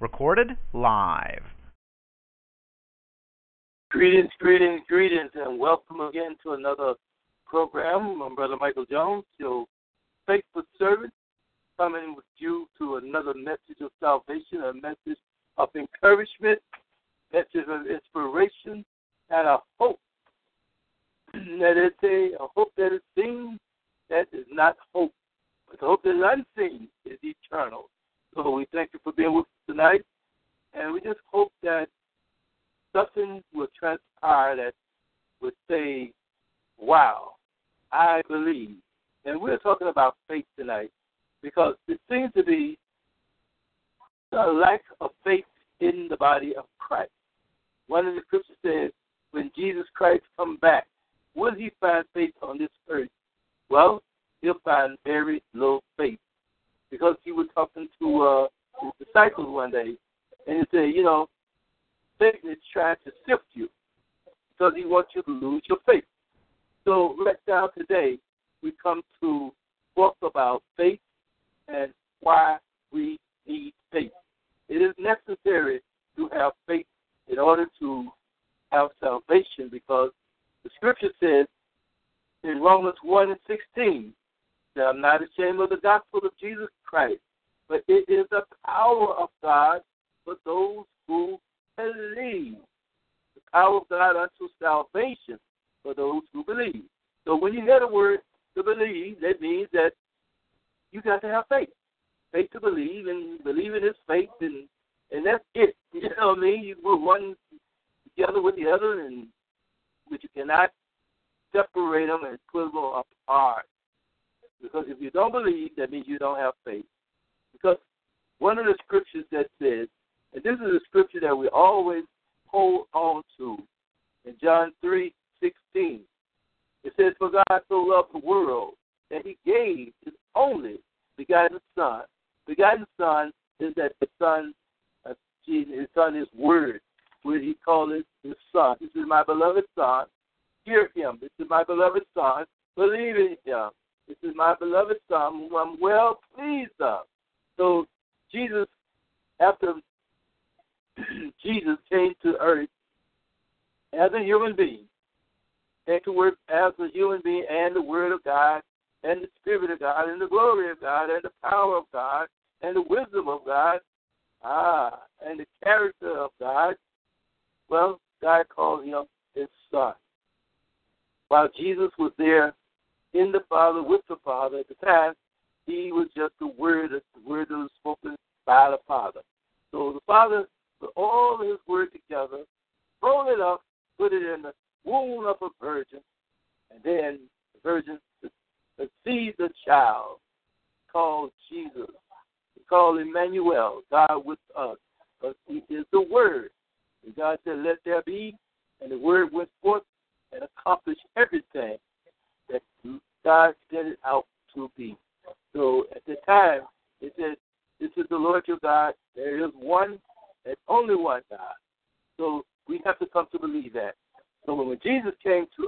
Recorded live. Greetings, greetings, greetings, and welcome again to another program. I'm Brother Michael Jones, your faithful servant, coming with you to another message of salvation, a message of encouragement, message of inspiration, and a hope that is a, a hope that is seen, that is not hope, but the hope that is unseen is eternal. So we thank you for being with us tonight, and we just hope that something will transpire that would say, wow, I believe. And we're talking about faith tonight because it seems to be a lack of faith in the body of Christ. One of the scriptures says, when Jesus Christ come back, will he find faith on this earth? Well, he'll find very low faith. Because he was talking to uh, his disciples one day, and he said, you know, Satan is trying to sift you because he wants you to lose your faith. So right now today, we come to talk about faith and why we need faith. It is necessary to have faith in order to have salvation because the scripture says in Romans 1 and 16 that I'm not ashamed of the gospel of Jesus Christ, but it is the power of God for those who believe. The power of God unto salvation for those who believe. So when you hear the word to believe, that means that you got to have faith. Faith to believe, and believing is faith, and and that's it. You know what I mean? You put one together with the other, and but you cannot separate them and put them apart. Because if you don't believe, that means you don't have faith. Because one of the scriptures that says, and this is a scripture that we always hold on to, in John three sixteen, it says, "For God so loved the world that He gave His only begotten Son." Begotten Son is that the Son, uh, Jesus, His Son is Word, where He called it His Son. This is my beloved Son. Hear Him. This is my beloved Son. Believe in Him. This is my beloved Son, whom I'm well pleased of. So Jesus, after Jesus came to earth as a human being, came to work as a human being and the Word of God and the Spirit of God and the glory of God and the power of God and the wisdom of God, ah, and the character of God. Well, God called him his son. While Jesus was there in the Father with the Father at the time, he was just the word, the word that was spoken by the Father. So the Father put all his word together, rolled it up, put it in the womb of a virgin, and then the virgin conceived a child called Jesus. We call Emmanuel, God with us. But he is the word. And God said, Let there be, and the word went forth and accomplished everything God sent it out to be. So at the time, it said, This is the Lord your God. There is one and only one God. So we have to come to believe that. So when Jesus came to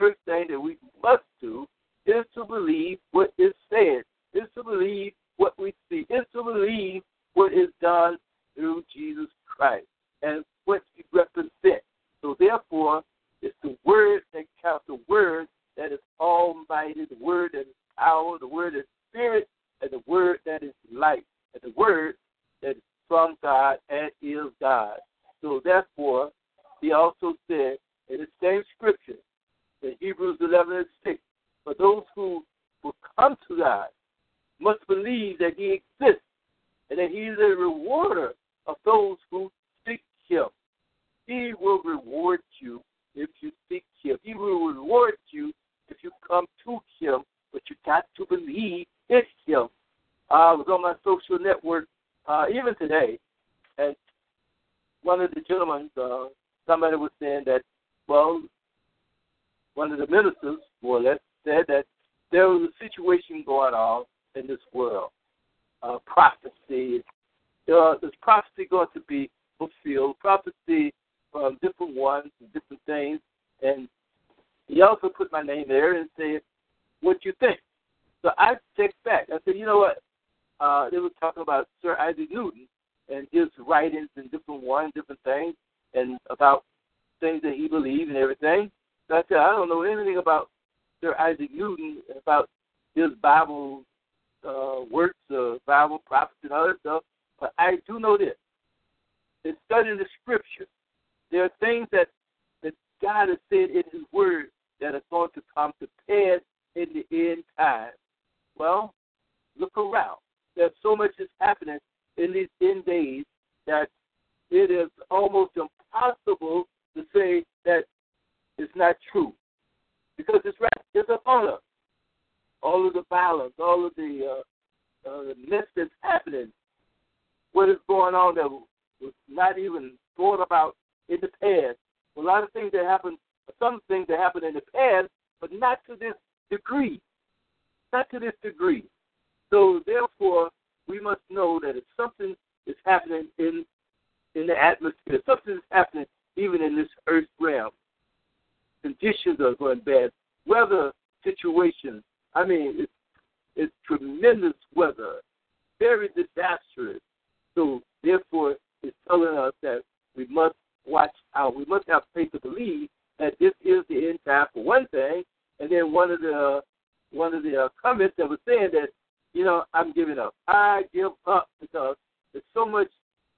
first thing that we must do is to believe what is said, is to believe what we see, is to believe what is done through Jesus Christ and what he represents. So therefore, it's the word that counts, the word that is almighty, the word that is power, the word that is spirit, and the word that is light, and the word that is from God and is God. So therefore, he also said in the same scripture, in Hebrews 11 and 6, for those who will come to God must believe that he exists and that he is a rewarder of those who seek him. He will reward you if you seek him. He will reward you if you come to him, but you got to believe in him. I was on my social network uh, even today, and one of the gentlemen, uh, somebody was saying that, well, one of the ministers, more or less, said that there was a situation going on in this world. Uh, prophecy. Uh, there's prophecy going to be fulfilled. Prophecy from different ones different things. And he also put my name there and said, "What you think?" So I checked back. I said, "You know what? Uh, they were talking about Sir Isaac Newton and his writings and different ones, different things, and about things that he believed and everything." I said, "I don't know anything about Sir Isaac Newton about his Bible uh, works, uh, Bible prophets, and other stuff. But I do know this: in studying the Scripture, there are things that that God has said in His Word that are going to come to pass in the end time. Well, look around. There's so much is happening in these end days that it is almost impossible to say that it's not true because it's right. It's upon us all of the violence, all of the uh, uh, the mess that's happening, what is going on that was not even thought about in the past. A lot of things that happened, some things that happened in the past, but not to this degree. Not to this degree. So therefore, we must know that if something is happening in in the atmosphere, something is happening even in this earth realm. Conditions are going bad. Weather situations I mean, it's, it's tremendous weather, very disastrous. So therefore, it's telling us that we must watch out. We must have faith to believe that this is the end time for one thing. And then one of the one of the uh, comments that was saying that you know I'm giving up. I give up because there's so much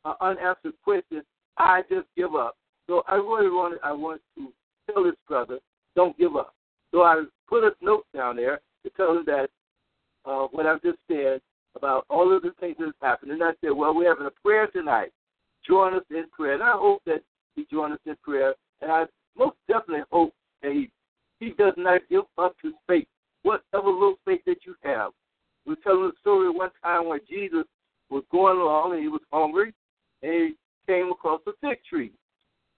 uh, unanswered questions. I just give up. So I really want I want to tell this brother, don't give up. So I put a note down there to tell him that uh, what I've just said about all of the things that's happened. And I said, well, we're having a prayer tonight. Join us in prayer. And I hope that he join us in prayer. And I most definitely hope that he, he does not give up his faith, whatever little faith that you have. We are telling a story one time where Jesus was going along and he was hungry and he came across a fig tree.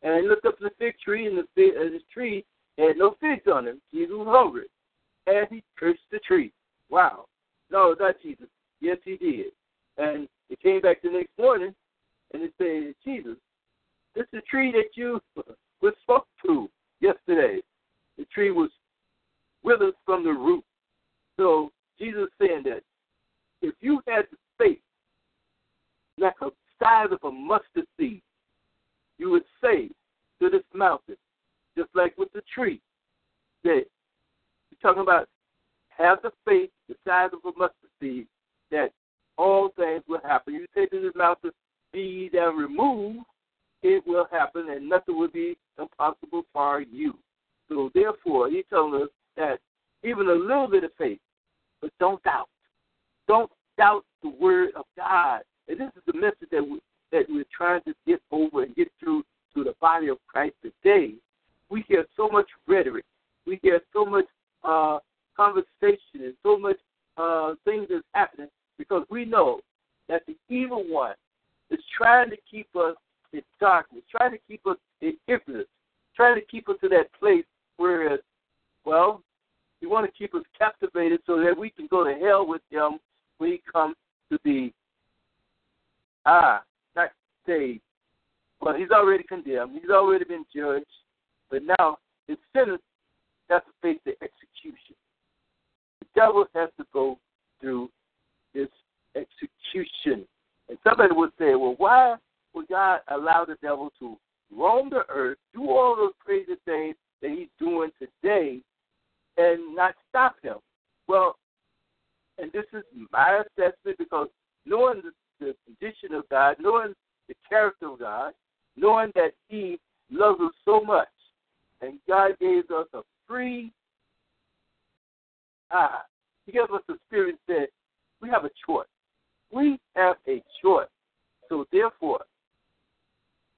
And he looked up the fig tree and the fig, and uh, the tree had no figs on him. Jesus was hungry and he cursed the tree. Wow. No, not Jesus. Yes, he did. And he came back the next morning and he said, Jesus, this is the tree that you was spoke to yesterday. The tree was withered from the root. So Jesus saying that if you had the faith like a size of a mustard seed, you would say to this mountain, just like with the tree, that you're talking about have the faith the size of a mustard seed that all things will happen. You say to this mountain, be thou removed, it will happen, and nothing will be impossible for you. So therefore, he's telling us that even a little bit of faith, but don't doubt. Don't doubt the word of God. And this is the message that we that we're trying to get over and get through to the body of Christ today. We hear so much rhetoric. We hear so much uh, conversation and so much uh, things that's happening because we know that the evil one is trying to keep us in darkness, trying to keep us in ignorance, trying to keep us to that place where, well, he want to keep us captivated so that we can go to hell with him when he comes to be, ah, saved. But he's already condemned. He's already been judged. But now his sentence has to face the execution. The devil has to go through this execution. And somebody would say, well, why would God allow the devil to roam the earth, do all those crazy things that he's doing today, and not stop him? Well, and this is my assessment because knowing the, the condition of God, knowing the character of God, knowing that He loves us so much, and God gave us a free eye. He gave us a spirit that we have a choice. We have a choice. So therefore,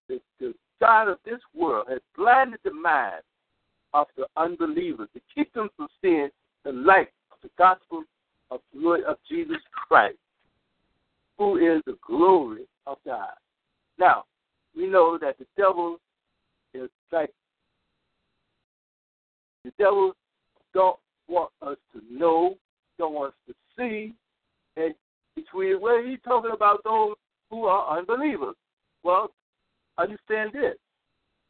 the, the God of this world has blinded the mind of the unbelievers to keep them from seeing the light of the gospel of the Lord of Jesus Christ, who is the glory of God. Now, we know that the devil is like the devil don't want us to know, don't want us to see, and between well, he's talking about those who are unbelievers. Well, understand this.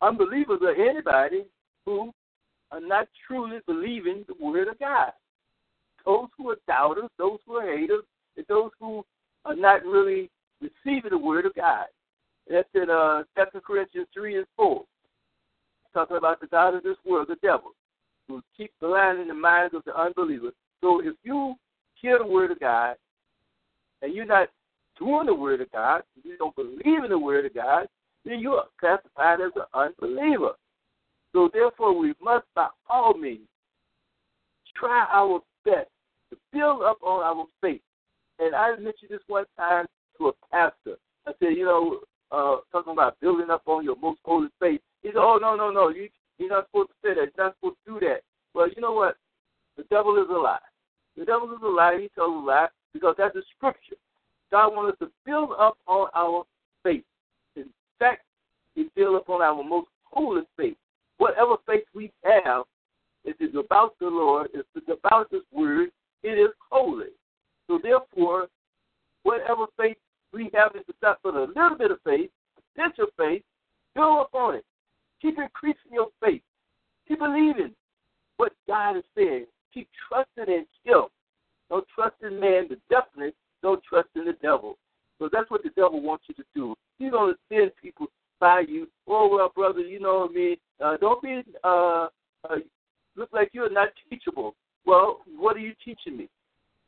Unbelievers are anybody who are not truly believing the word of God. Those who are doubters, those who are haters, and those who are not really receiving the word of God. That's in uh, 2 Corinthians 3 and 4. Talking about the God of this world, the devil, who keeps blinding the minds of the unbelievers. So if you hear the word of God and you're not doing the word of God, you don't believe in the word of God, then you are classified as an unbeliever. So therefore, we must, by all means, try our best to build up on our faith. And I mentioned this one time to a pastor. I said, you know, uh, talking about building up on your most holy faith. He said, oh, no, no, no, you, you're not supposed to say that. You're not supposed to do that. Well, you know what? The devil is a lie. The devil is a lie. He tells a lie because that's a scripture. God wants us to build up on our faith. In fact, He build up on our most holy faith. Whatever faith we have, it is about the Lord, it is about His word, it is holy. So therefore, whatever faith we have is just for a little bit of faith, potential faith, build up on it. Keep increasing your faith. Keep believing what God is saying. Keep trusting in Him. Don't trust in man, the definitely don't trust in the devil. So that's what the devil wants you to do. He's going to send people by you. Oh, well, brother, you know what I mean? Uh, don't be, uh, uh, look like you're not teachable. Well, what are you teaching me?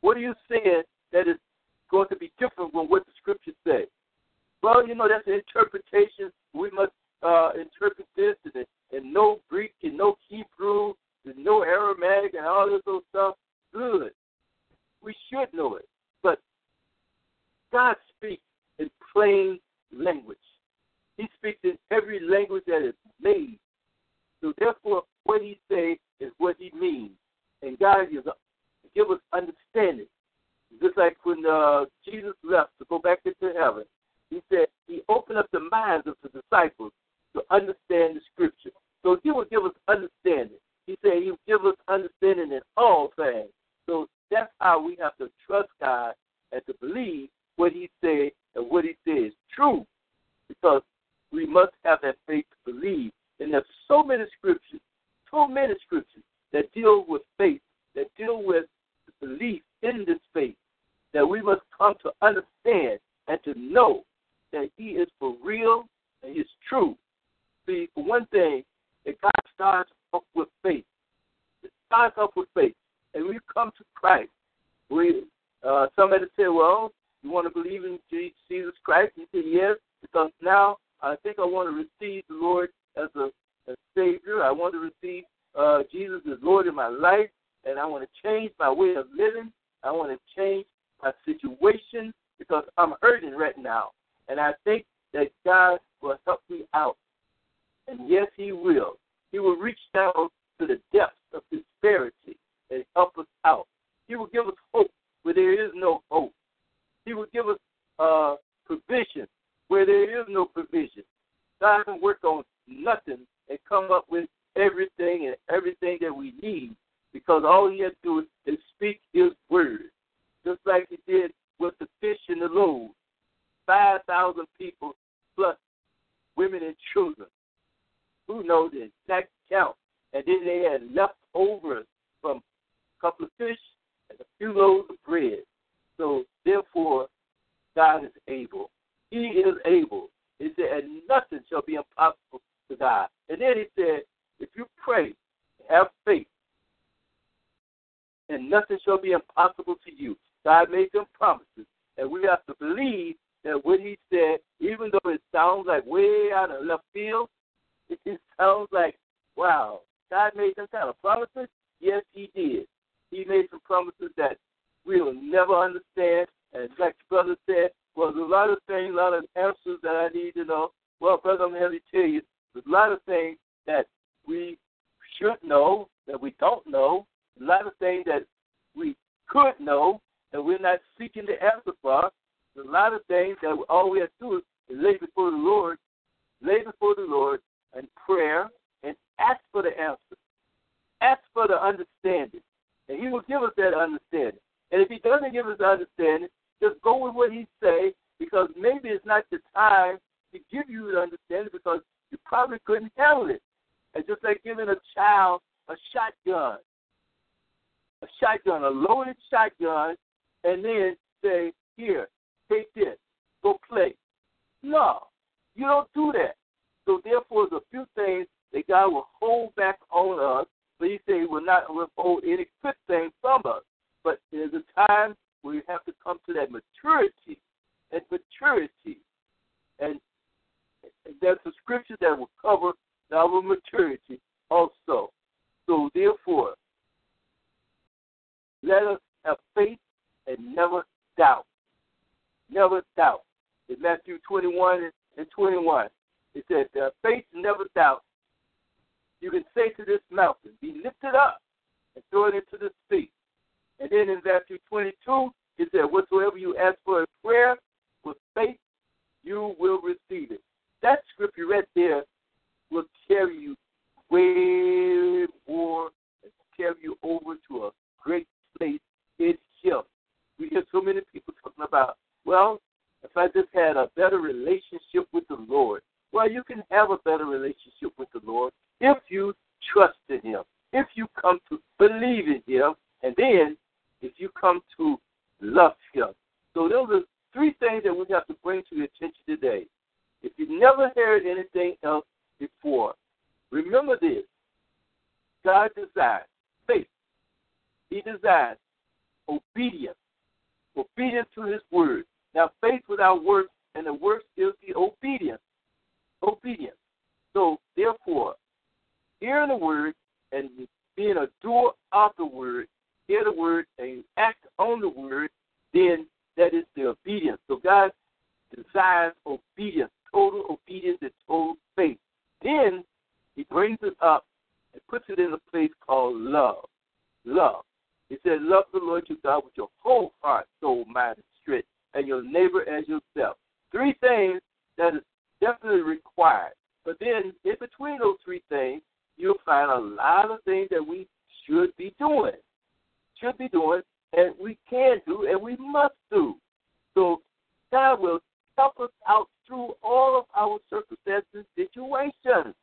What are you saying that is going to be different from what the scriptures say? Well, you know, that's an interpretation. We must uh, interpret this and, and no Greek and no Hebrew and no Aramaic and all this other stuff. Good. We should know it. But God speaks in plain language. He speaks in every language that is made. So therefore, what he says is what he means. And God gives, give us understanding. Just like when uh, Jesus left to go back into heaven, he said he opened up the minds of the disciples to understand the scripture. So he will give us understanding. He said he will give us understanding in all things. So that's how we have to trust God and to believe what he said and what he said is true. Because we must have that faith to believe. And there's so many scriptures, so many scriptures that deal with faith, that deal with the belief in this faith, that we must come to understand and to know that He is for real and He's true. See, for one thing, that God starts off with faith. It starts off with faith. And we come to Christ. We uh, somebody said, Well, you want to believe in Jesus Christ? He said, Yes, because now I think I want to receive the Lord as a, a Savior. I want to receive uh, Jesus as Lord in my life, and I want to change my way of living. I want to change my situation because I'm hurting right now. And I think that God will help me out. And yes, He will. He will reach down to the depths of disparity and help us out. He will give us hope where there is no hope. He will give us uh, provision where there is no provision. God can work on nothing and come up with everything and everything that we need because all he has to do is speak his word. Just like he did with the fish and the loaves. 5,000 people plus women and children. Who knows the exact count? And then they had leftovers from a couple of fish and a few loaves of bread. So therefore, God is able. He is able. He said, and nothing shall be impossible to God. And then he said, if you pray, have faith, and nothing shall be impossible to you. God made some promises, and we have to believe that what He said, even though it sounds like way out of left field, it sounds like, wow, God made some kind of promises. Yes, He did. He made some promises that we will never understand. And like the brother said, well, there's a lot of things, a lot of answers that I need to know. Well, brother, I'm going to tell you, there's a lot of things that we should know that we don't know. A lot of things that we could know that we're not seeking the answer for. A lot of things that all we have to do is lay before the Lord, lay before the Lord in prayer and ask for the answer. Ask for the understanding. And He will give us that understanding. And if He doesn't give us the understanding, just go with what He say because maybe it's not the time to give you the understanding because you probably couldn't handle it. It's just like giving a child a shotgun, a shotgun, a loaded shotgun, and then say, "Here, take this, go play." No, you don't do that. So therefore, there's a few things that God will hold back on us, but He said He will not withhold any good thing from us. But there's a time where you have to come to that maturity, and maturity, and there's a scripture that will cover our maturity also. So therefore, let us have faith and never doubt. Never doubt. In Matthew 21 and 21, it says, uh, faith never doubt. You can say to this mountain, be lifted up and throw it into the sea. And then in Matthew 22, it said, whatsoever you ask for in prayer with faith, you will receive it. That scripture right there will carry you way more and carry you over to a great place in Him. We hear so many people talking about, well, if I just had a better relationship with the Lord. Well, you can have a better relationship with the Lord if you trust in Him, if you come to believe in Him, and then if you come to love Him. So those are three things that we have to bring to your attention today. If you've never heard anything else before, remember this. God desires faith. He desires obedience. Obedience to his word. Now faith without works, and the works is the obedience. Obedience. So therefore, hearing the word and being a doer of the word, hear the word and act on the word, then that is the obedience. So God desires obedience, total obedience and total faith. Then he brings it up and puts it in a place called love. Love. He says, Love the Lord your God with your whole heart, soul, mind, and strength, and your neighbor as yourself. Three things that is definitely required. But then in between those three things, you'll find a lot of things that we should be doing. Should be doing, and we can do, and we must do. So God will help us out through all of our circumstances, situations.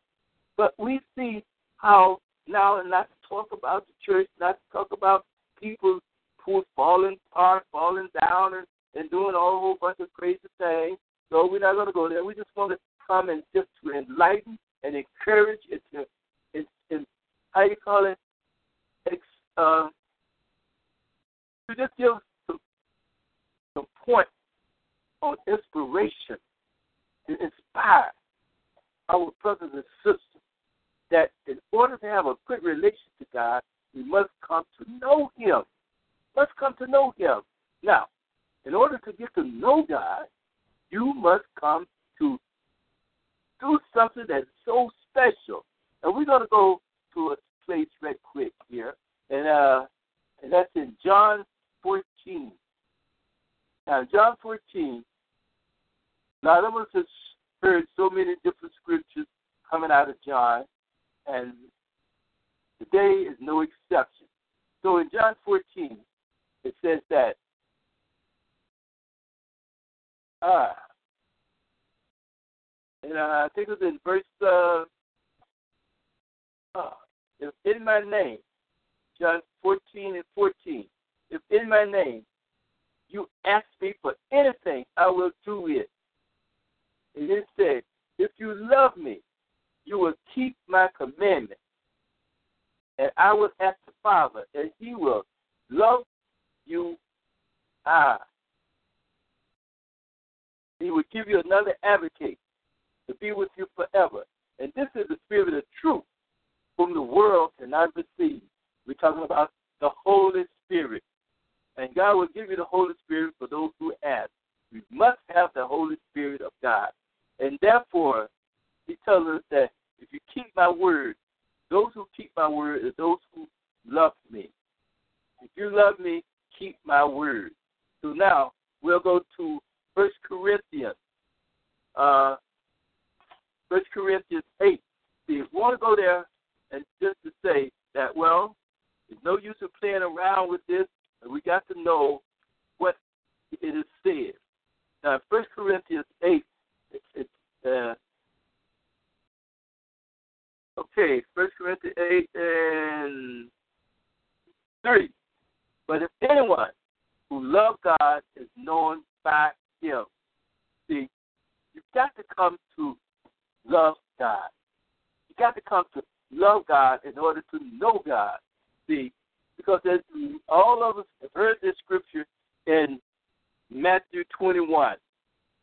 But we see how now, and not to talk about the church, not to talk about people who are falling apart, falling down, and, and doing all a whole bunch of crazy things. So we're not going to go there. We just want to come and just to enlighten and encourage and to, and, and how you call it, ex, uh, to just give some, some point on inspiration to inspire our brothers and sisters that in order to have a good relation to God, we must come to know Him. Must come to know Him. Now, in order to get to know God, you must come to do something that's so special. And we're going to go to a place right quick here, and uh, and that's in John 14. Now, John 14. A lot of us have heard so many different scriptures coming out of John, and today is no exception. So in John 14, it says that ah, and uh, I think it was in verse uh, uh, if in my name, John 14 and 14, if in my name you ask me for anything, I will do it. And it said, if you love me, you will keep my commandments. And I will ask the Father, and he will love you. he will give you another advocate to be with you forever. And this is the spirit of truth whom the world cannot receive. We're talking about the Holy Spirit. And God will give you the Holy Spirit for those who ask. We must have the Holy Spirit of God. And therefore, he tells us that if you keep my word, those who keep my word are those who love me. If you love me, keep my word. So now we'll go to First Corinthians, uh, First Corinthians eight. See, if you want to go there and just to say that, well, there's no use of playing around with this. We got to know what it is said. Now, First Corinthians eight, it, it, uh, okay, First Corinthians eight and three. But if anyone who loves God is known by Him, see, you've got to come to love God. You got to come to love God in order to know God. See, because all of us have heard this scripture in Matthew 21,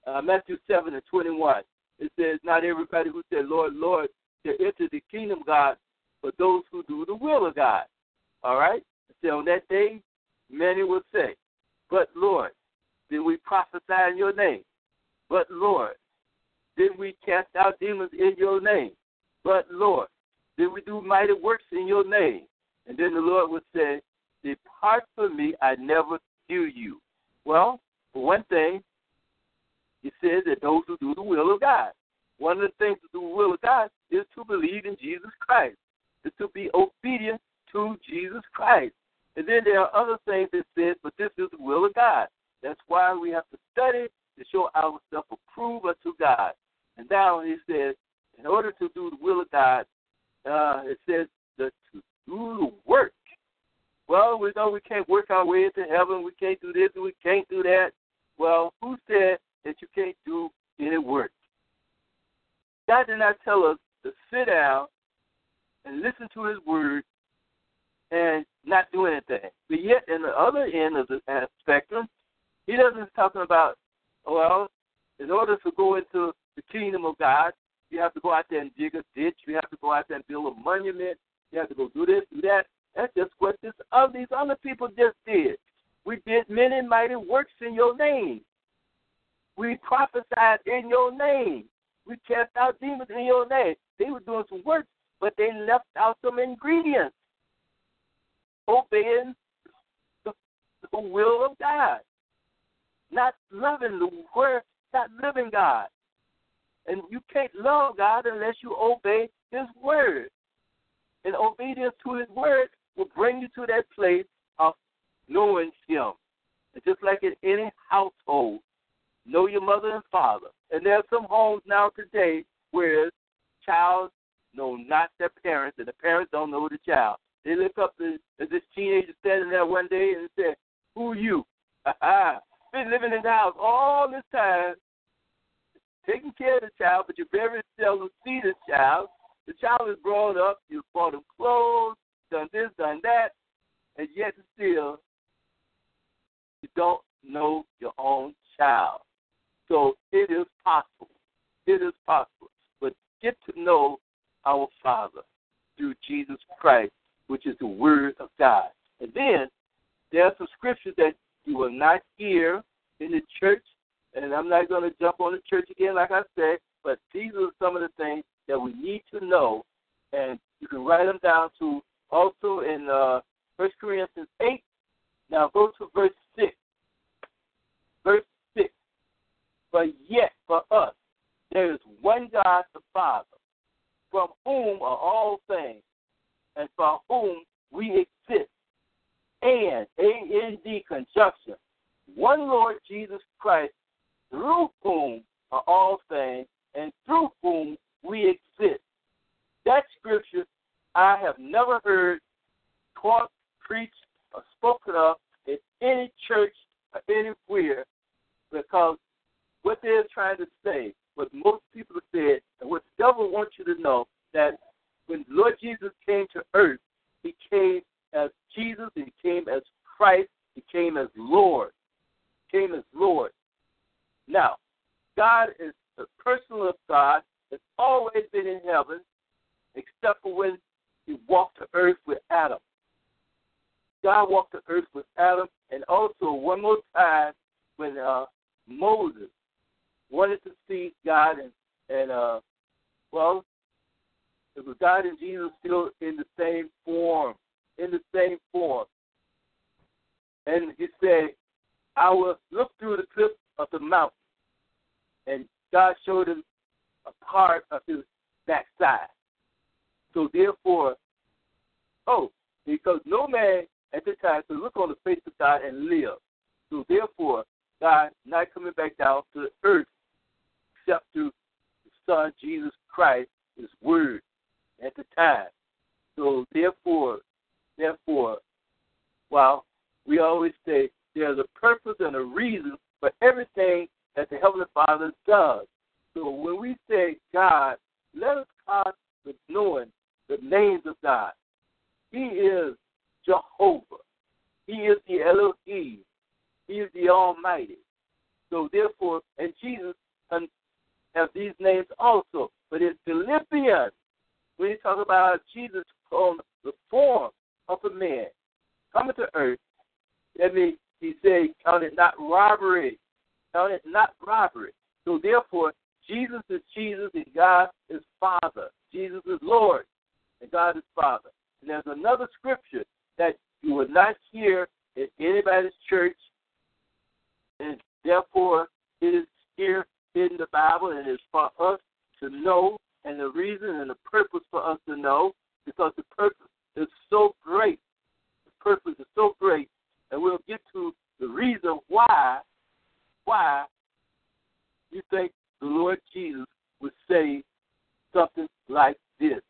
uh, Matthew 7 and 21. It says, Not everybody who said, Lord, Lord, shall enter the kingdom of God, but those who do the will of God. All right? So on that day, many will say, But Lord, did we prophesy in your name? But Lord, did we cast out demons in your name? But Lord, did we do mighty works in your name? And then the Lord would say, Depart from me, I never knew you. Well, for one thing, he says that those who do the will of God. One of the things to do the will of God is to believe in Jesus Christ, is to be obedient to Jesus Christ. And then there are other things that says, but this is the will of God. That's why we have to study to show ourselves approved unto God. And now he says, in order to do the will of God, uh, it says that to do the work. Well, we know we can't work our way into heaven. We can't do this and we can't do that. Well, who said that you can't do any work? God did not tell us to sit down and listen to His word and not do anything. But yet, in the other end of the uh, spectrum, He doesn't talking about, well, in order to go into the kingdom of God, you have to go out there and dig a ditch. You have to go out there and build a monument. You have to go do this, do that. That's just what this these other people just did. We did many mighty works in your name. We prophesied in your name. We cast out demons in your name. They were doing some work, but they left out some ingredients. Obeying the, the will of God. Not loving the word, not living God. And you can't love God unless you obey His word. And obedience to His word will bring you to that place of knowing Him. Just like in any household, know your mother and father. And there are some homes now today where child know not their parents, and the parents don't know the child. They look up to this teenager standing there one day and say, "Who you?" Been living in the house all this time, taking care of the child, but you very seldom see the child. The child is grown up. You've bought him clothes, done this, done that, and yet still you don't know your own child. So it is possible. It is possible. But get to know our Father through Jesus Christ, which is the Word of God. And then there are some scriptures that you will not hear in the church and I'm not going to jump on the church again, like I said, but these are some of the things that we need to know, and you can write them down to also in uh, 1 Corinthians 8. Now go to verse 6. Verse 6. But yet for us, there is one God the Father, from whom are all things, and for whom we exist. And, A-N-D conjunction, one Lord Jesus Christ, through whom are all things, and through whom we exist. That scripture I have never heard taught, preached, or spoken of in any church or anywhere because what they're trying to say, what most people said, and what the devil wants you to know, that when Lord Jesus came to earth, he came as Jesus, he came as Christ, he came as Lord. He came as Lord. Now, God is the person of God has always been in heaven, except for when he walked to earth with Adam. God walked the earth with Adam, and also one more time when uh, Moses wanted to see God, and and uh, well, it was God and Jesus still in the same form, in the same form, and he said, "I will look through the cliff of the mountain," and God showed him a part of his backside. So therefore, oh, because no man at the time could look on the face of God and live. So therefore, God not coming back down to the earth except through the Son Jesus Christ, His Word at the time. So therefore, therefore, well, we always say there's a purpose and a reason for everything that the Heavenly Father does. So when we say God, let us start with knowing the names of God. He is Jehovah. He is the Elohim. He is the Almighty. So therefore, and Jesus has these names also. But in Philippians, when he talks about Jesus on the form of a man coming to earth, that means he said, count it not robbery. Count it not robbery. So therefore, Jesus is Jesus and God is Father. Jesus is Lord and God is Father. And there's another scripture that you will not hear in anybody's church, and therefore it is here in the Bible, and it's for us to know, and the reason and the purpose for us to know, because the purpose is so great. The purpose is so great, and we'll get to the reason why why you think the Lord Jesus would say something like this.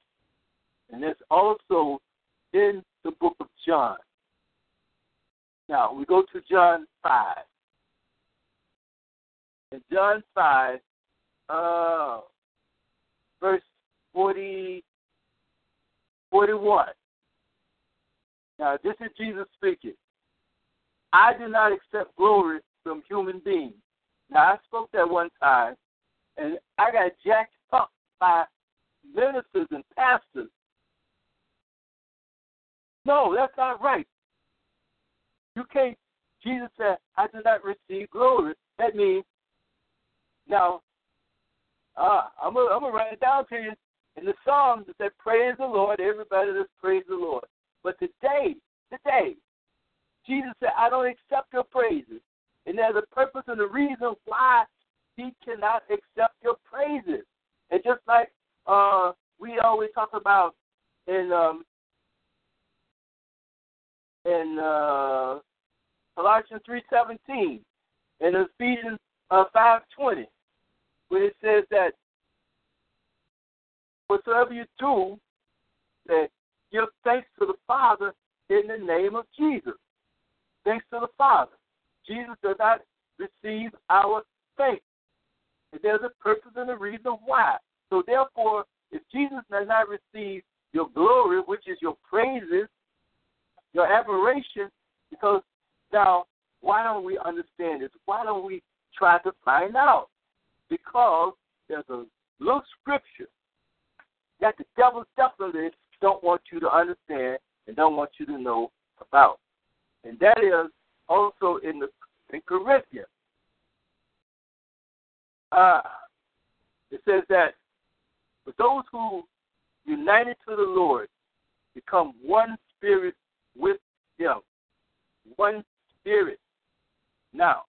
And that's also in the book of John. Now, we go to John 5. In John 5, uh, verse 40, 41. Now, this is Jesus speaking. I do not accept glory from human beings. Now, I spoke that one time, and I got jacked up by ministers and pastors. No, that's not right. You can't. Jesus said, "I do not receive glory." That means now. Uh, I'm gonna write it down to you in the Psalms. It said, "Praise the Lord." Everybody just praise the Lord. But today, today, Jesus said, "I don't accept your praises," and there's a purpose and a reason why he cannot accept your praises. And just like uh, we always talk about in um, in uh, Colossians three seventeen, and Ephesians uh, five twenty, where it says that whatsoever you do, that give thanks to the Father in the name of Jesus. Thanks to the Father. Jesus does not receive our thanks. And there's a purpose and a reason why. So therefore, if Jesus does not receive your glory, which is your praises, your admiration, because now, why don't we understand this? Why don't we try to find out? Because there's a little scripture that the devil definitely don't want you to understand and don't want you to know about. And that is also in the in Corinthians. Uh, it says that but those who united to the Lord become one spirit with him. One spirit. Now,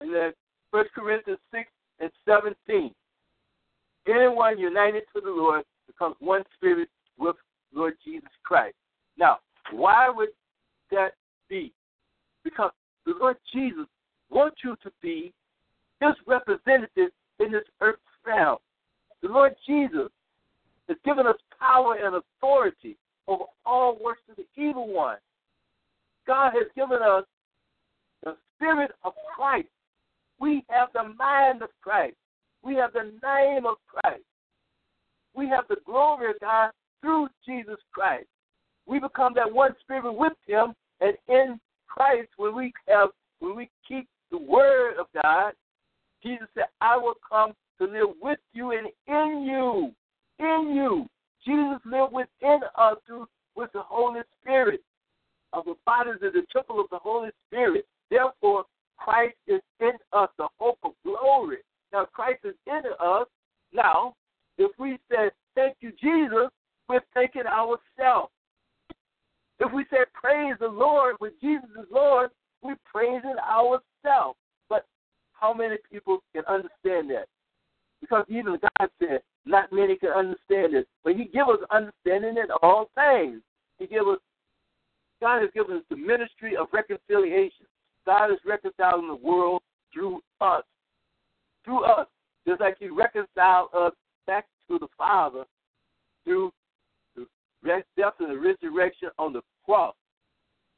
and then First Corinthians six and seventeen. Anyone united to the Lord becomes one spirit with Lord Jesus Christ. Now, why would that be? Because the Lord Jesus wants you to be his representative in this earth realm. The Lord Jesus has given us power and authority over all works of the evil one. God has given us the Spirit of Christ. We have the mind of Christ. We have the name of Christ. We have the glory of God through Jesus Christ. We become that one spirit with Him and in Christ, when we have when we keep the word of God, Jesus said, I will come to live with you and in you. In you. Jesus lived within us through with the Holy Spirit. Of the bodies is the temple of the Holy Spirit. Therefore, Christ is in us, the hope of glory. Now, Christ is in us. Now, if we say, Thank you, Jesus, we're thanking ourselves. If we say, Praise the Lord when Jesus is Lord, we're praising ourselves. But how many people can understand that? Because even God said, Not many can understand it. But He gives us understanding in all things. He gives us God has given us the ministry of reconciliation. God is reconciling the world through us. Through us. Just like He reconciled us back to the Father through the death and the resurrection on the cross.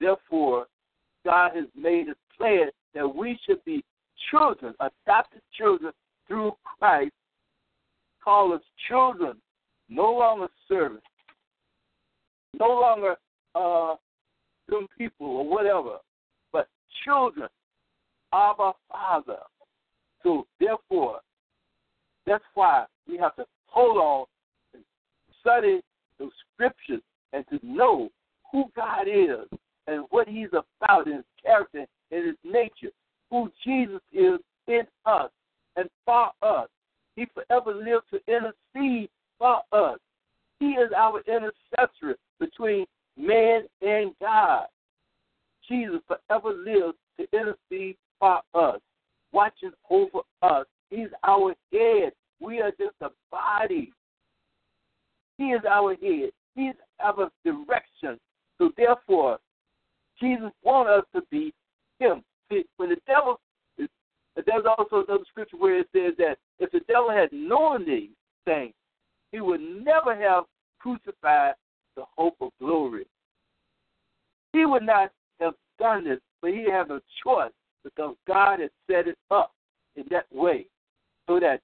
Therefore, God has made a plan that we should be children, adopted children through Christ. Call us children, no longer servants, no longer uh, some people or whatever, children of our Father. So therefore, that's why we have to hold on and study the scriptures and to know who God is and what He's about in His character and His nature, who Jesus is in us and for us. He forever lives to intercede for us. He is our intercessor between man and God. Jesus forever lives to intercede for us, watching over us. He's our head. We are just a body. He is our head. He's our direction. So therefore, Jesus wants us to be Him. See, when the devil, there's also another scripture where it says that if the devil had known these things, he would never have crucified the hope of glory. He would not done this, but he had a choice because God had set it up in that way so that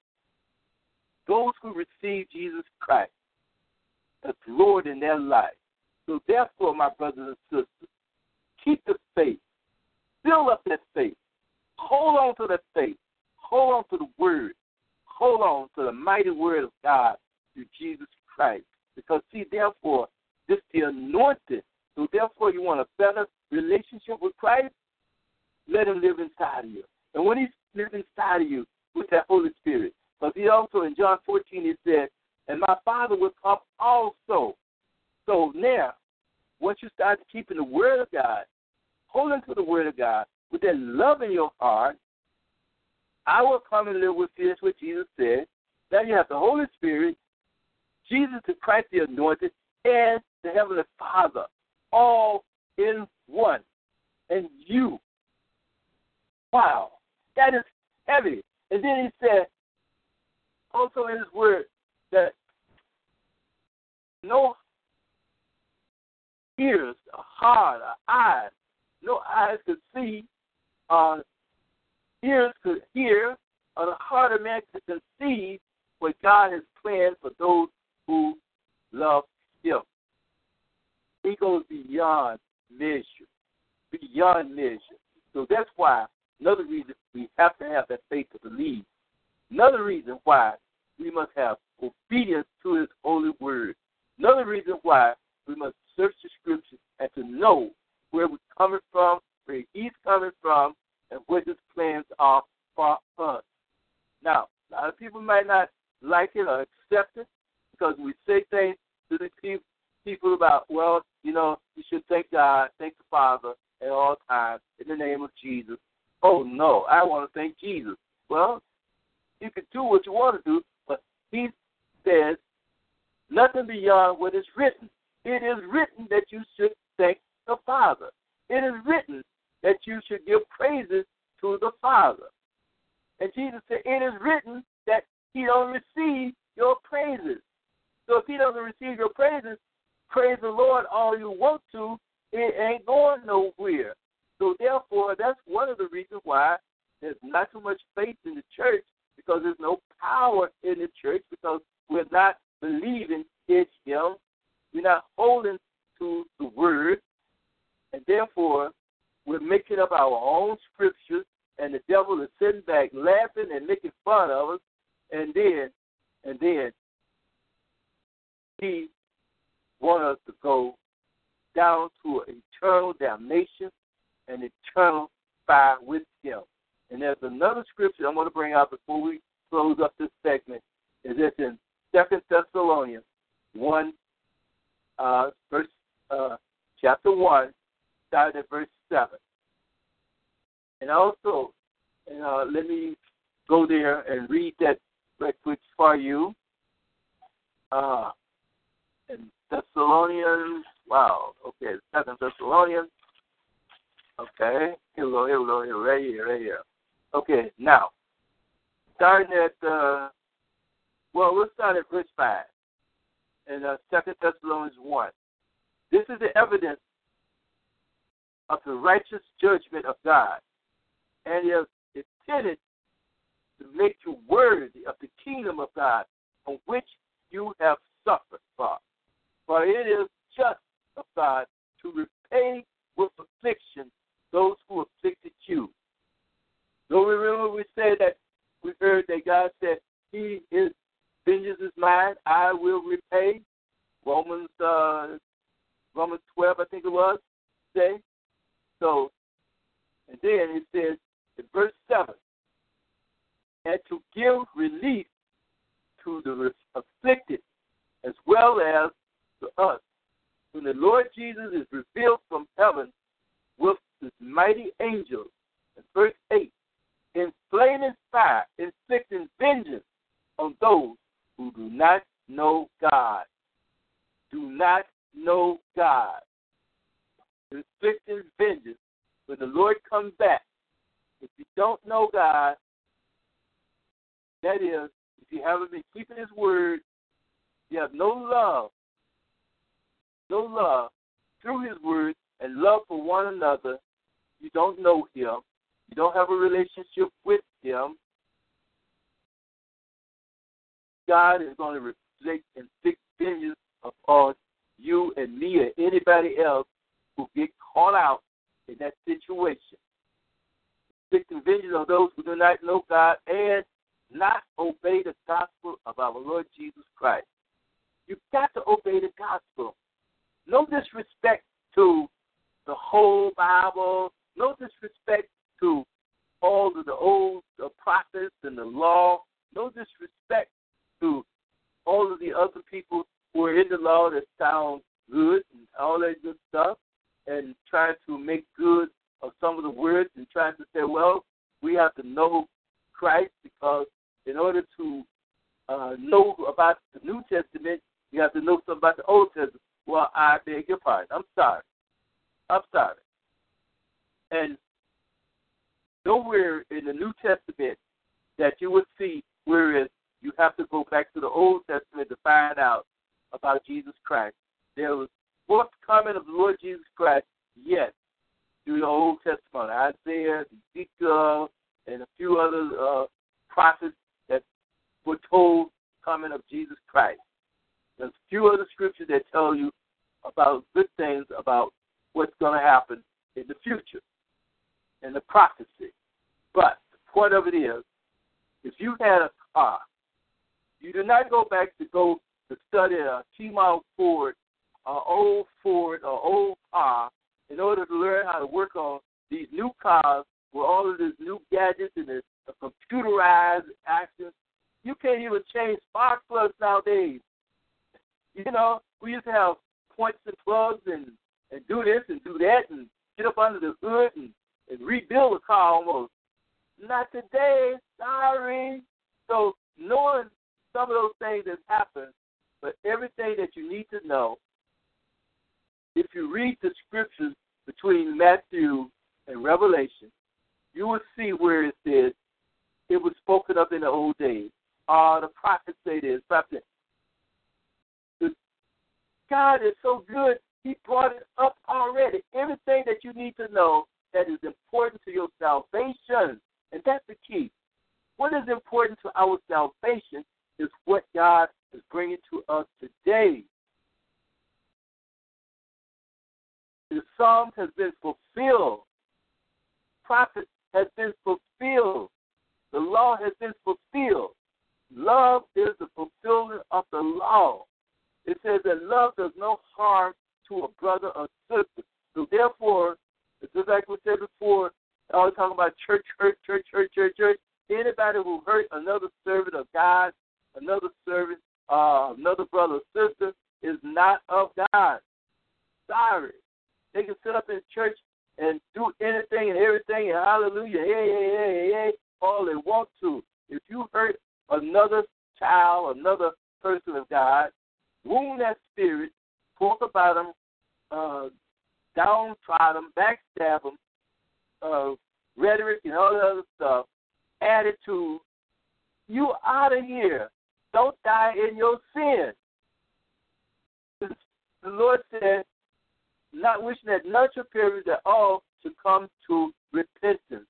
those who receive Jesus Christ as Lord in their life. So therefore, my brothers and sisters, keep the faith. Build up that faith. Hold on to that faith. Hold on to the word. Hold on to the mighty word of God through Jesus Christ. Because see, therefore, this the anointed. So therefore, you want a better relationship with Christ. Let Him live inside of you. And when He lives inside of you with that Holy Spirit, because He also in John 14 He said, "And my Father will come also." So now, once you start keeping the Word of God, holding to the Word of God with that love in your heart, I will come and live with you. That's what Jesus said. Now you have the Holy Spirit, Jesus the Christ the Anointed, and the Heavenly Father, all in one. And you. Wow, that is heavy. And then he said, also in his word, that no ears, a heart, a eyes, no eyes could see, uh, ears could hear, or the heart of man could conceive what God has planned for those who love Him. He goes beyond measure, beyond measure. So that's why another reason we have to have that faith to believe. Another reason why we must have obedience to His holy word. Another reason why we must search the scriptures and to know where we're coming from, where He's coming from, and what His plans are for us. Now, a lot of people might not like it or accept it because we say things to the people about, well, you know, should thank God, thank the Father at all times in the name of Jesus. Oh no, I want to thank Jesus. Well, you can do what you want to do, but He says nothing beyond what is written. It is written that you should thank the Father. It is written that you should give praises to the Father. And Jesus said, It is written that He don't receive your praises. So if He doesn't receive your praises, praise the Lord all you want to. It ain't going nowhere. So therefore, that's one of the reasons why there's not too much faith in the church because there's no power in the church because we're not believing in Him. We're not holding to the Word, and therefore we're making up our own scriptures, and the devil is sitting back laughing and making fun of us, and then, and then, he wants us to go down to eternal damnation and eternal fire with him. And there's another scripture I'm going to bring out before we close up this segment. Is this in Second Thessalonians one, uh, verse uh, chapter one, starting at verse seven. And also, and, uh, let me go there and read that right quick for you. Uh, Thessalonians, wow, okay, Second Thessalonians. Okay, here we go, here we go, here, right here, right here. Okay, now, starting at, uh, well, we'll start at verse 5 in uh, 2 Thessalonians 1. This is the evidence of the righteous judgment of God, and is intended to make you worthy of the kingdom of God on which you have suffered for. For it is just of God to repay with affliction those who afflicted you. Don't we remember we said that we heard that God said He is vengeance is mine, I will repay. Romans uh, Romans twelve, I think it was, say. So and then it says in verse seven, and to give relief to the afflicted as well as to us. When the Lord Jesus is revealed from heaven with his mighty angels, in verse 8, in flaming fire, inflicting vengeance on those who do not know God. Do not know God. Inflicting vengeance when the Lord comes back. If you don't know God, that is, if you haven't been keeping His word, you have no love, no love through His word and love for one another, you don't know Him, you don't have a relationship with Him, God is going to reflect and fix vengeance upon you and me or anybody else who get caught out in that situation. Fixing vengeance on those who do not know God and not obey the gospel of our Lord Jesus Christ. You've got to obey the gospel. No disrespect to the whole Bible, no disrespect to all of the old the prophets and the law, no disrespect to all of the other people who are in the law that sound good and all that good stuff, and trying to make good of some of the words and trying to say, well, we have to know Christ because in order to uh, know about the New Testament, you have to know something about the Old Testament. Well, I beg your pardon. I'm sorry. I'm sorry. And nowhere in the New Testament that you would see whereas you have to go back to the Old Testament to find out about Jesus Christ. There was forthcoming of the Lord Jesus Christ, yes, through the Old Testament, Isaiah, Ezekiel, and a few other uh, prophets that foretold told coming of Jesus Christ. There's a few other scriptures that tell you about good things about what's going to happen in the future and the prophecy. But the point of it is, if you had a car, you do not go back to go to study a T-Model Ford, an old Ford, or old car, in order to learn how to work on these new cars with all of these new gadgets and the computerized actions. You can't even change spark plugs nowadays. You know, we used to have points and plugs and and do this and do that and get up under the hood and, and rebuild a car almost. Not today, sorry. So knowing some of those things that happen, but everything that you need to know, if you read the scriptures between Matthew and Revelation, you will see where it says it was spoken of in the old days. Uh, the prophets say this. Prophet, God is so good, He brought it up already. Everything that you need to know that is important to your salvation. And that's the key. What is important to our salvation is what God is bringing to us today. The Psalms has been fulfilled prophets has been fulfilled. The law has been fulfilled. Love is the fulfillment of the law. It says that love does no harm to a brother or sister. So therefore, just like we said before, I was talking about church, church, church, church, church, church. Anybody who hurt another servant of God, another servant, uh, another brother or sister, is not of God. Sorry. They can sit up in church and do anything and everything and hallelujah, hey, hey, hey, hey, all they want to. If you hurt another child, another person of God, wound that spirit, talk about them, uh, downtrodden, backstab them, uh, rhetoric and all that other stuff, attitude, you out of here. Don't die in your sin. The Lord said, not wishing that none should perish, that all should come to repentance.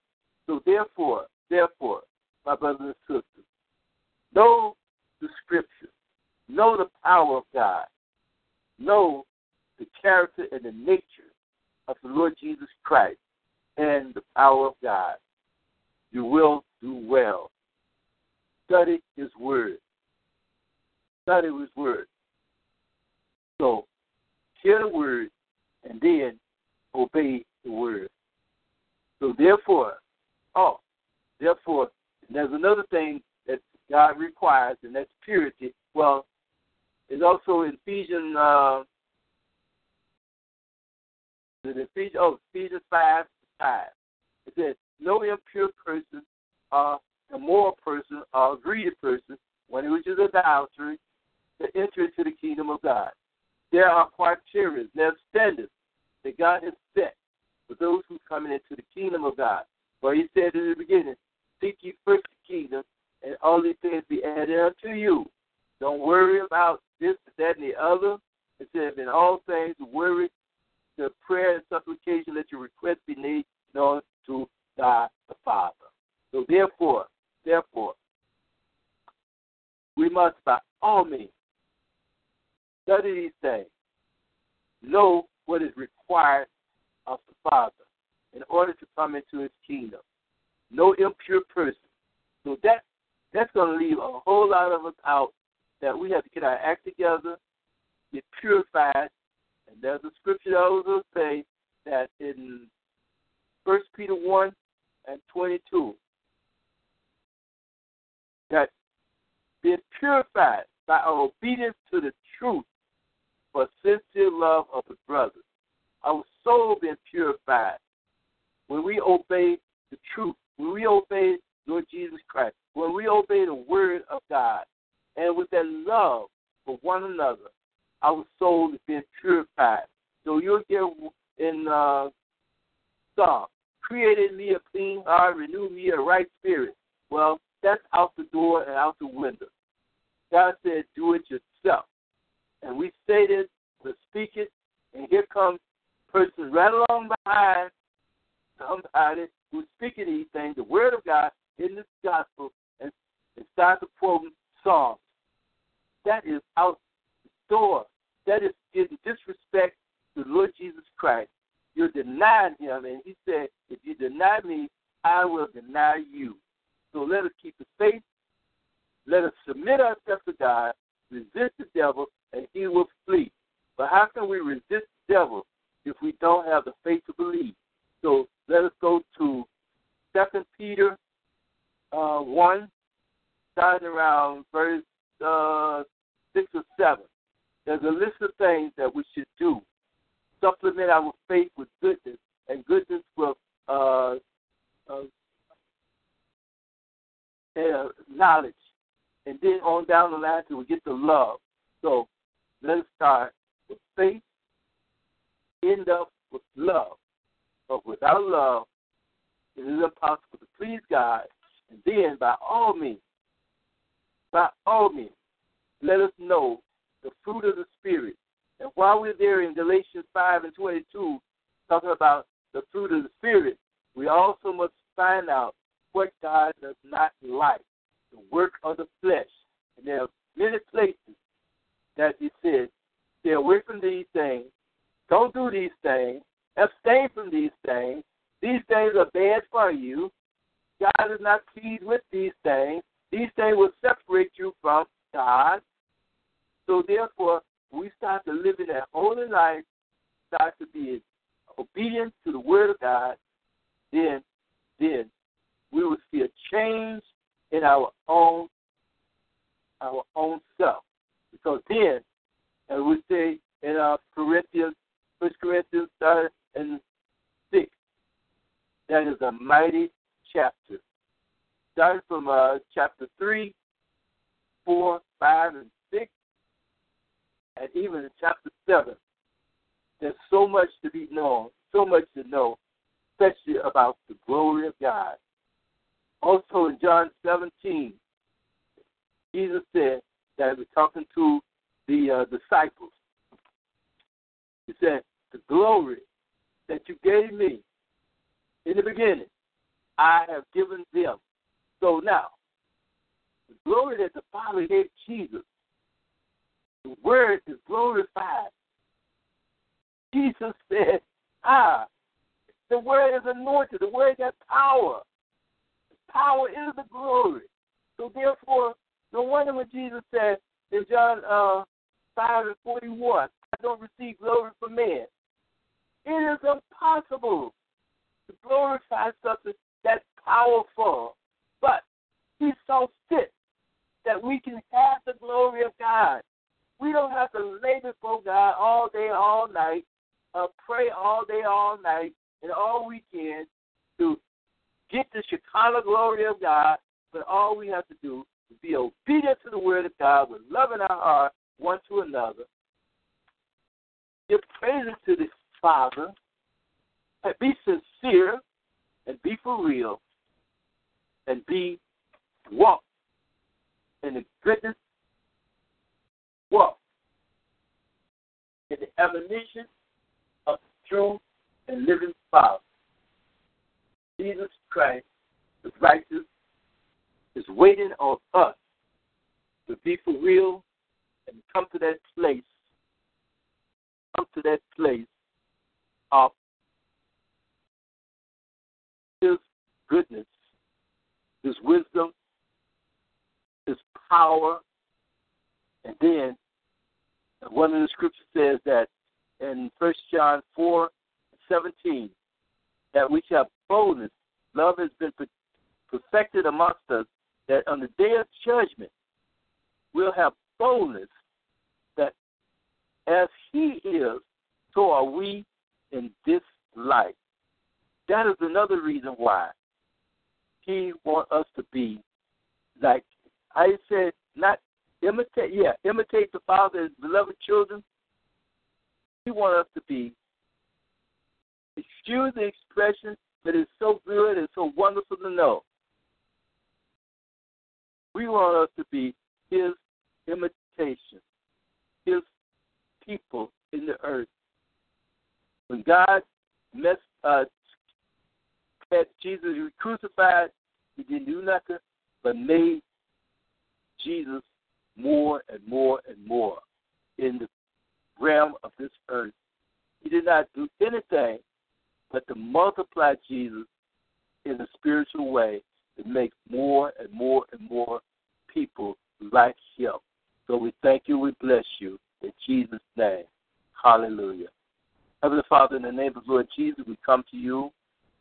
So therefore, therefore, my brothers and sisters, know the scripture, know the power of God, know the character and the nature of the Lord Jesus Christ and the power of God. You will do well. Study His Word. Study His Word. So, hear the Word and then obey the Word. So, therefore, oh, therefore, there's another thing that God requires, and that's purity. Well, it's also in Ephesians, uh, Ephesians, oh, Ephesians 5, 5. It says, no impure person, uh, immoral person, or greedy person, when it reaches adultery, to enter into the kingdom of God. There are criteria, there are standards that God has set for those who come into the kingdom of God. For he said in the beginning, seek ye first the kingdom, and all these things be added unto you. Don't worry about this, that, and the other. It says, in all things, worry, the prayer and supplication, let your request be made known to God the Father. So therefore, therefore, we must by all means study these things, know what is required of the Father in order to come into his kingdom. No impure person. So that that's going to leave a whole lot of us out that we have to get our act together, get purified. And there's a scripture that also say that in First Peter 1 and 22, that being purified by our obedience to the truth for sincere love of the brothers. Our soul being purified when we obey the truth, when we obey Lord Jesus Christ, when we obey the word of God, and with that love for one another, our soul is being purified. So you'll get in uh, Psalm, created me a clean heart, renew me a right spirit. Well, that's out the door and out the window. God said, do it yourself. And we say this, we speak it, and here comes person right along behind somebody who's speaking these things, the word of God in this gospel, and, and starts quoting Psalms. That is out the door. That is getting disrespect to the Lord Jesus Christ. You're denying him, and he said, if you deny me, I will deny you. So let us keep the faith. Let us submit ourselves to God, resist the devil, and he will flee. But how can we resist the devil if we don't have the faith to believe? So let us go to Second Peter uh, 1, starting around verse uh, 6 or 7. There's a list of things that we should do. Supplement our faith with goodness, and goodness with uh, uh, uh, knowledge. And then on down the line till we get to love. So let's start with faith, end up with love. But without love, it is impossible to please God. And then, by all means, by all means, let us know the fruit of the Spirit. And while we're there in Galatians 5 and 22, talking about the fruit of the Spirit, we also must find out what God does not like the work of the flesh. And there are many places that He says, stay away from these things, don't do these things, abstain from these things. These things are bad for you. God is not pleased with these things. These things will separate you from God. So therefore, we start to live in that holy life, start to be obedient to the word of God, then then we will see a change in our own our own self. Because then, as we say in our Corinthians, First Corinthians third and six, that is a mighty chapter. Starting from uh, chapter three, four, five, and six, and even in chapter seven, there's so much to be known, so much to know, especially about the glory of God. Also in John 17, Jesus said that we're talking to the uh, disciples. He said, The glory that you gave me in the beginning, I have given them. So now, the glory that the Father gave Jesus, the Word is glorified. Jesus said, Ah, the Word is anointed, the Word got power. Power is the glory. So therefore, no wonder when Jesus said in John uh, 5 and 41, I don't receive glory from men. It is impossible to glorify something that's powerful. But he saw fit that we can have the glory of God. We don't have to lay before God all day, all night, uh, pray all day, all night, and all weekend to get the Shekinah glory of God. But all we have to do is be obedient to the word of God with love in our heart one to another. Give praises to the Father, and be sincere, and be for real, and be walk in the goodness, walk in the admonition of the true and living Father. Jesus Christ, the righteous, is waiting on us to be for real and come to that place, come to that place of His goodness, His wisdom, His power, and then one of the scriptures says that in First John four seventeen that we shall have boldness. Love has been perfected amongst us that on the day of judgment we'll have boldness that as he is, so are we in this life. That is another reason why he wants us to be like I said, not imitate yeah, imitate the father as beloved children. He wants us to be excuse the expression, but it's so good and so wonderful to know. We want us to be his imitation, his people in the earth. When God messed, uh, had Jesus crucified, he didn't do nothing but made Jesus more and more and more in the realm of this earth. He did not do anything but to multiply Jesus in a spiritual way to make more and more and more people like him. So we thank you, we bless you in Jesus' name. Hallelujah. Heavenly Father, in the name of Lord Jesus, we come to you.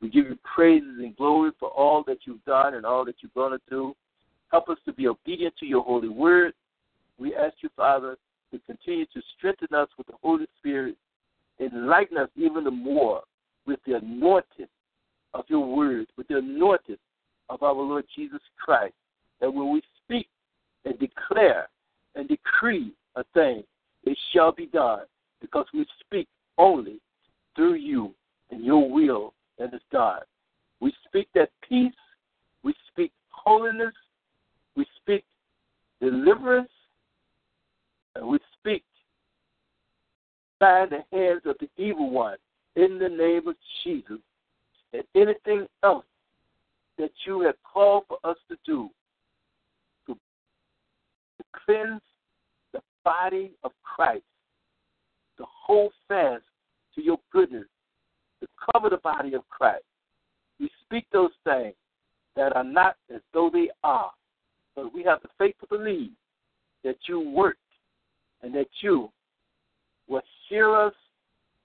We give you praises and glory for all that you've done and all that you're going to do. Help us to be obedient to your holy word. We ask you, Father, to continue to strengthen us with the Holy Spirit, enlighten us even the more with the anointing of your word, with the anointing of our Lord Jesus Christ, that when we speak and declare and decree a thing, it shall be done, because we speak only through you and your will and it's God. We speak that peace, we speak holiness, we speak deliverance, and we speak by the hands of the evil one in the name of Jesus. And anything else that you have called for us to do to, to cleanse the body of Christ, to hold fast to your goodness, to cover the body of Christ. We speak those things that are not as though they are. But we have the faith to believe that you work and that you will hear us,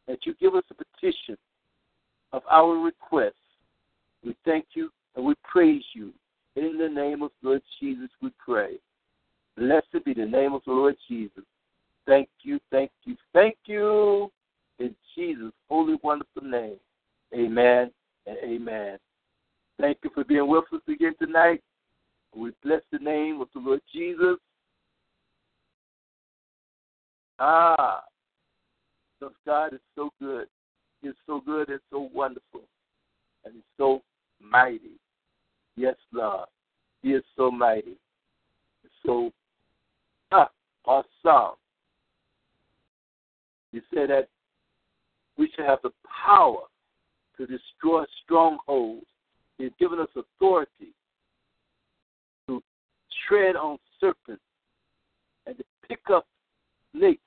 that you give us a petition of our request. We thank you and we praise you. In the name of Lord Jesus, we pray. Blessed be the name of the Lord Jesus. Thank you, thank you, thank you. In Jesus' holy, wonderful name. Amen and amen. Thank you for being with us again tonight. We bless the name of the Lord Jesus. Ah, because God is so good. He is so good and so wonderful. And He's so mighty. Yes, Lord. He is so mighty. So ah, awesome. You said that we should have the power to destroy strongholds. He's given us authority to tread on serpents and to pick up snakes.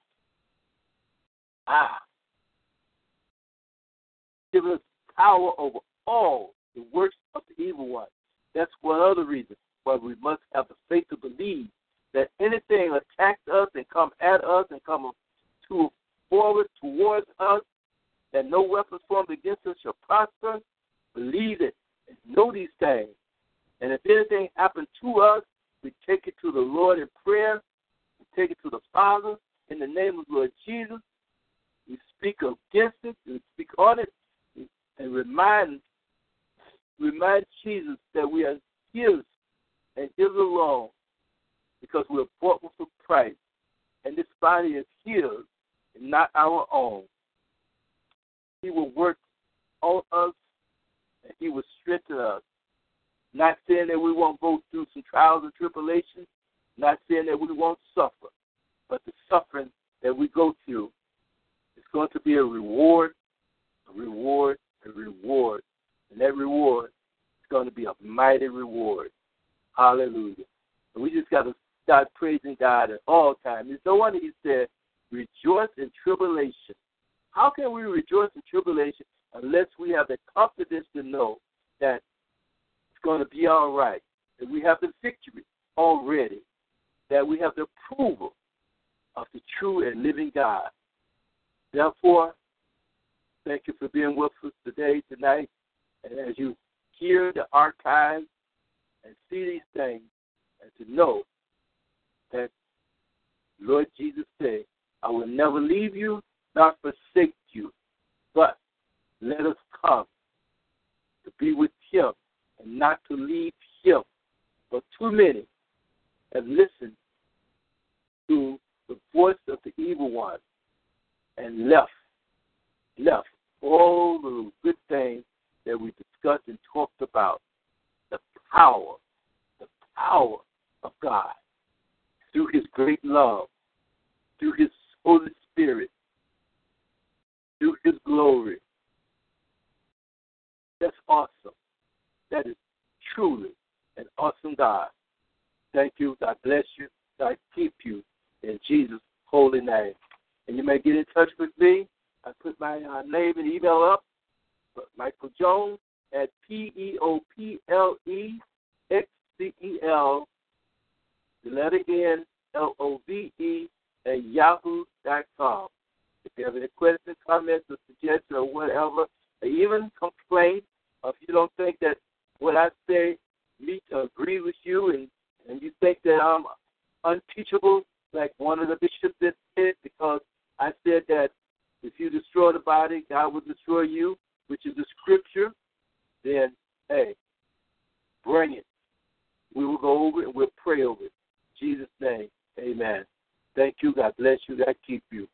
Ah. Given us power over all the works of the evil one. That's one other reason why we must have the faith to believe that anything attacks us and come at us and come to forward towards us, that no weapons formed against us shall prosper. Believe it and know these things. And if anything happens to us, we take it to the Lord in prayer. We take it to the Father in the name of Lord Jesus. We speak against it. We speak on it and remind remind Jesus that we are His and His alone because we're bought with a price. And this body is His and not our own. He will work on us and He will strengthen us. Not saying that we won't go through some trials and tribulations, not saying that we won't suffer, but the suffering that we go through is going to be a reward, a reward, a reward. And that reward is going to be a mighty reward. Hallelujah. And we just got to start praising God at all times. It's no wonder he said, rejoice in tribulation. How can we rejoice in tribulation unless we have the confidence to know that it's going to be all right, that we have the victory already, that we have the approval of the true and living God. Therefore, thank you for being with us today, tonight. And as you hear the archives and see these things, and to know that Lord Jesus said, I will never leave you, nor forsake you. But let us come to be with him and not to leave him. But too many have listened to the voice of the evil one and left, left all the good things that we discussed and talked about. The power, the power of God through his great love, through his Holy Spirit, his glory. That's awesome. That is truly an awesome God. Thank you. God bless you. God keep you in Jesus' holy name. And you may get in touch with me. I put my uh, name and email up. Michael Jones at P E O P L E X C E L, the letter N L O V E at yahoo.com. If you have any questions, comments, or suggestions, or whatever, or even complaints, or if you don't think that what I say meet agree with you, and, and you think that I'm unteachable, like one of the bishops that said, because I said that if you destroy the body, God will destroy you, which is the scripture, then, hey, bring it. We will go over it and we'll pray over it. In Jesus' name, amen. Thank you. God bless you. God keep you.